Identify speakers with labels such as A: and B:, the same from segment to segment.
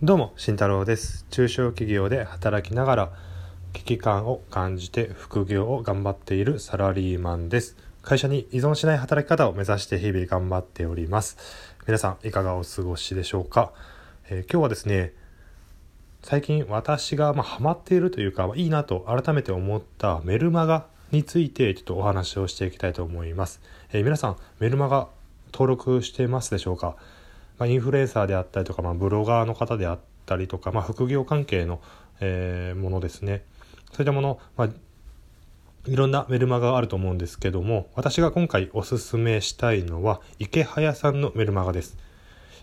A: どうも慎太郎です。中小企業で働きながら危機感を感じて副業を頑張っているサラリーマンです。会社に依存しない働き方を目指して日々頑張っております。皆さんいかがお過ごしでしょうか、えー、今日はですね最近私がまあハマっているというかいいなと改めて思ったメルマガについてちょっとお話をしていきたいと思います、えー、皆さんメルマガ登録してますでしょうか？まあ、インフルエンサーであったりとか、まあ、ブロガーの方であったりとか、まあ、副業関係の、えー、ものですね。そういったもの、まあ、いろんなメルマガがあると思うんですけども私が今回おすすめしたいのは池早さんのメルマガです。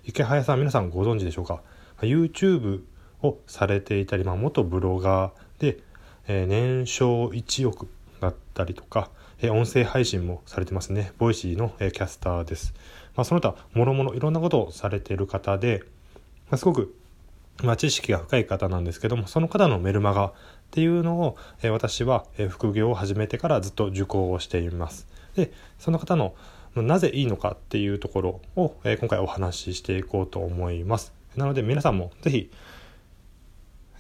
A: 池早さん皆さんご存知でしょうか？YouTube をされていたり、まあ、元ブロガーで、えー、年商1億だったりとか、音声配信もされてますね。ボイシーの、キャスターです。まあ、その他もろもろいろんなことをされている方で、まあ、すごく、まあ、知識が深い方なんですけどもその方のメルマガっていうのを、えー、私は、えー、副業を始めてからずっと受講をしていますでその方のなぜいいのかっていうところを、えー、今回お話ししていこうと思いますなので皆さんもぜひ、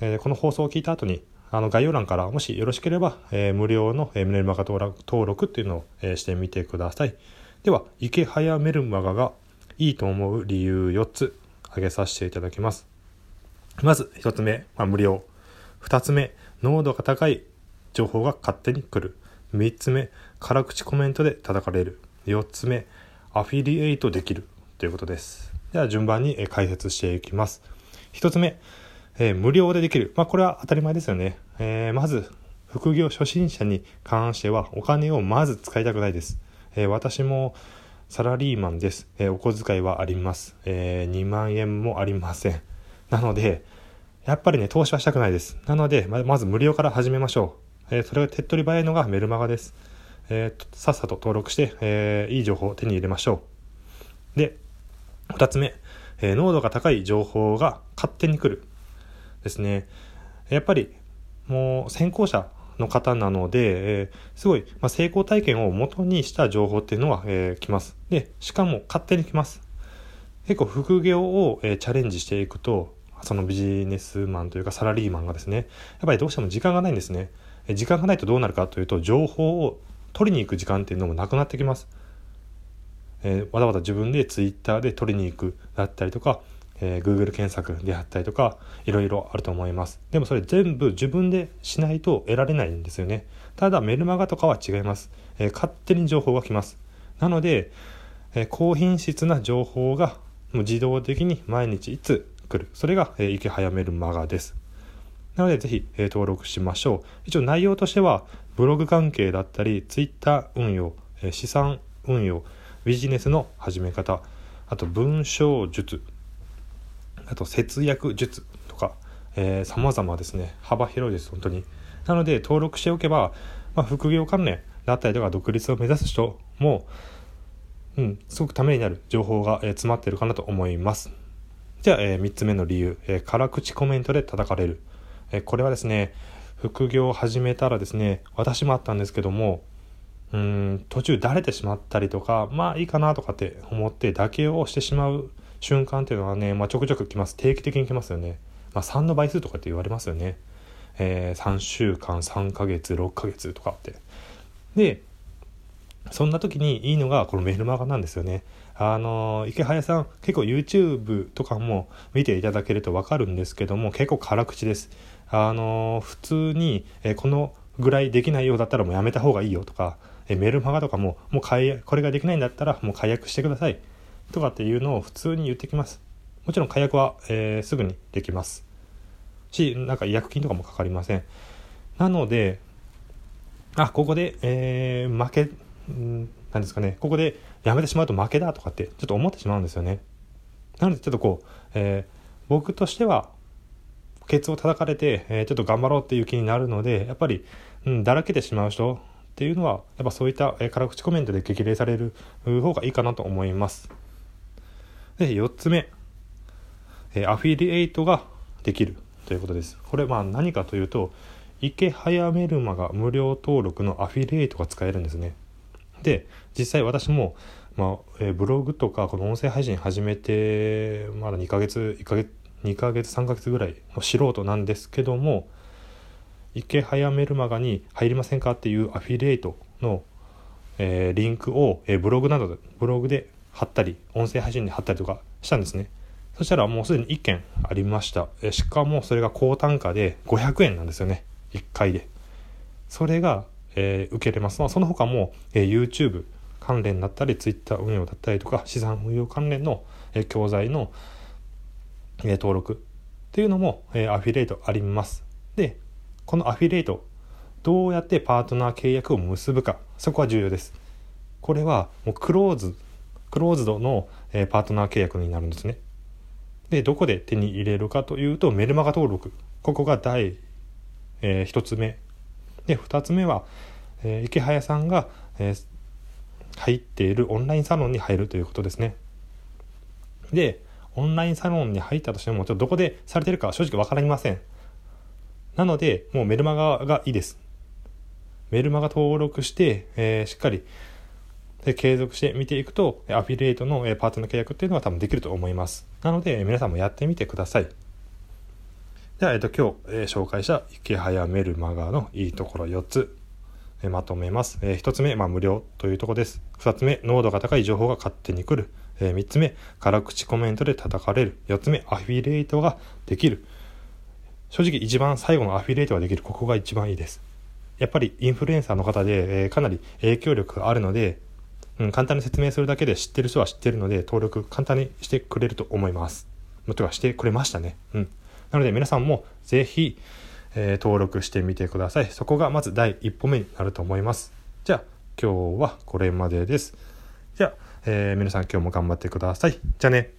A: えー、この放送を聞いた後にあの概要欄からもしよろしければ、えー、無料の、えー、メルマガ登録っていうのを、えー、してみてください。では、池早メルマガがいいと思う理由4つ挙げさせていただきます。まず1つ目、まあ、無料。2つ目、濃度が高い情報が勝手に来る。3つ目、辛口コメントで叩かれる。4つ目、アフィリエイトできるということです。では順番に解説していきます。1つ目、えー、無料でできる。まあこれは当たり前ですよね。えー、まず、副業初心者に関してはお金をまず使いたくないです。えー、私もサラリーマンです、えー、お小遣いはあります、えー、2万円もありません。なのでやっぱりね投資はしたくないです。なのでまず無料から始めましょう、えそれが手っ取り早いのがメルマガです、えさっさと登録して、えいい情報を手に入れましょう。で2つ目、え濃度が高い情報が勝手に来るですね。やっぱりもう先行者の方なので、えー、すごい、まあ、成功体験を元にした情報っていうのは、えー、来ます。で、しかも勝手に来ます。結構副業を、えー、チャレンジしていくと、そのビジネスマンというかサラリーマンがですね、やっぱりどうしても時間がないんですね。え、時間がないとどうなるかというと、情報を取りに行く時間っていうのもなくなってきます。えー、わざわざ自分でツイッターで取りに行くだったりとか、えー、Google 検索であったりとかいろいろあると思います。でもそれ全部自分でしないと得られないんですよね。ただメルマガとかは違います、えー、勝手に情報が来ます。なので、えー、高品質な情報がもう自動的に毎日いつ来る。それが、えー、池早メルマガです。なのでぜひ、えー、登録しましょう。一応内容としてはブログ関係だったり Twitter 運用、えー、資産運用ビジネスの始め方あと文章術あと節約術とか、えー、様々ですね、幅広いです、本当に。なので、登録しておけば、まあ、副業関連だったりとか、独立を目指す人も、うん、すごくためになる情報が、えー、詰まってるかなと思います。じゃあ、えー、3つ目の理由、えー、辛口コメントで叩かれる。え、これはですね、副業を始めたらですね、私もあったんですけども、うん途中だれてしまったりとか、まあいいかなとかって思って妥協をしてしまう瞬間っていうのはね、まあ、ちょくちょく来ます。定期的に来ますよね。まあ、3の倍数とかって言われますよね。えー、3週間、3ヶ月、6ヶ月とかって。で、そんな時にいいのがこのメルマガなんですよね。あの、池早さん、結構 YouTube とかも見ていただけるとわかるんですけども、結構辛口です。あの、普通に、えこのぐらいできないようだったらもうやめた方がいいよとか、えメルマガとかも、もう解約、これができないんだったらもう解約してください。とかっていうのを普通に言ってきます。もちろん解約は、えー、すぐにできます。し、なんか違約金とかもかかりません。なので、あ、ここで、えー、負け、んなんですかね、ここでやめてしまうと負けだとかってちょっと思ってしまうんですよね。なのでちょっとこう、えー、僕としては、ケツを叩かれて、えー、ちょっと頑張ろうっていう気になるので、やっぱり、うん、だらけてしまう人っていうのは、やっぱそういった、えー、辛口コメントで激励される方がいいかなと思います。で、4つ目、えアフィリエイトができるということです。これは何かというと、池早メルマが無料登録のアフィリエイトが使えるんですね。で、実際私も、まあ、えブログとかこの音声配信始めて、まだ2ヶ月、1ヶ月、2ヶ月3ヶ月ぐらいの素人なんですけども池早メルマガに入りませんかっていうアフィリエイトの、えー、リンクを、えー、ブログなどでブログで貼ったり音声配信で貼ったりとかしたんですね。そしたらもうすでに1件ありました、え、しかもそれが高単価で500円なんですよね。1回で。それが、えー、受けれます、まあ、その他も、えー、YouTube 関連だったり Twitter 運用だったりとか資産運用関連の、えー、教材の、え、登録っていうのも、え、アフィリエイトあります。でこのアフィリエイトどうやってパートナー契約を結ぶかそこは重要です。これはもうクローズクローズドの、え、パートナー契約になるんですね。でどこで手に入れるかというとメルマガ登録。ここが第、え、1つ目。で2つ目は、え、池早さんが、え、入っているオンラインサロンに入るということですね。でオンラインサロンに入ったとしてもちょっとどこでされてるか正直分かりません。なのでもうメルマガがいいです。メルマガ登録して、えー、しっかり継続して見ていくとアフィリエイトのパートナー契約っていうのは多分できると思いますなので皆さんもやってみてくださいでは、えっと、今日、えー、紹介した池早メルマガのいいところ4つ、えー、まとめます。えー、1つ目、まあ、無料というところです。2つ目、濃度が高い情報が勝手に来る。えー、3つ目、辛口コメントで叩かれる。4つ目、アフィリエイトができる。正直一番最後のアフィリエイトができる。ここが一番いいです。やっぱりインフルエンサーの方で、えー、かなり影響力があるので、うん、簡単に説明するだけで知ってる人は知ってるので、登録簡単にしてくれると思います。もとはしてくれましたね。うん。なので皆さんもぜひ、えー、登録してみてください。そこがまず第一歩目になると思います。じゃあ今日はこれまでです。じゃあ、えー、皆さん今日も頑張ってください。じゃあね。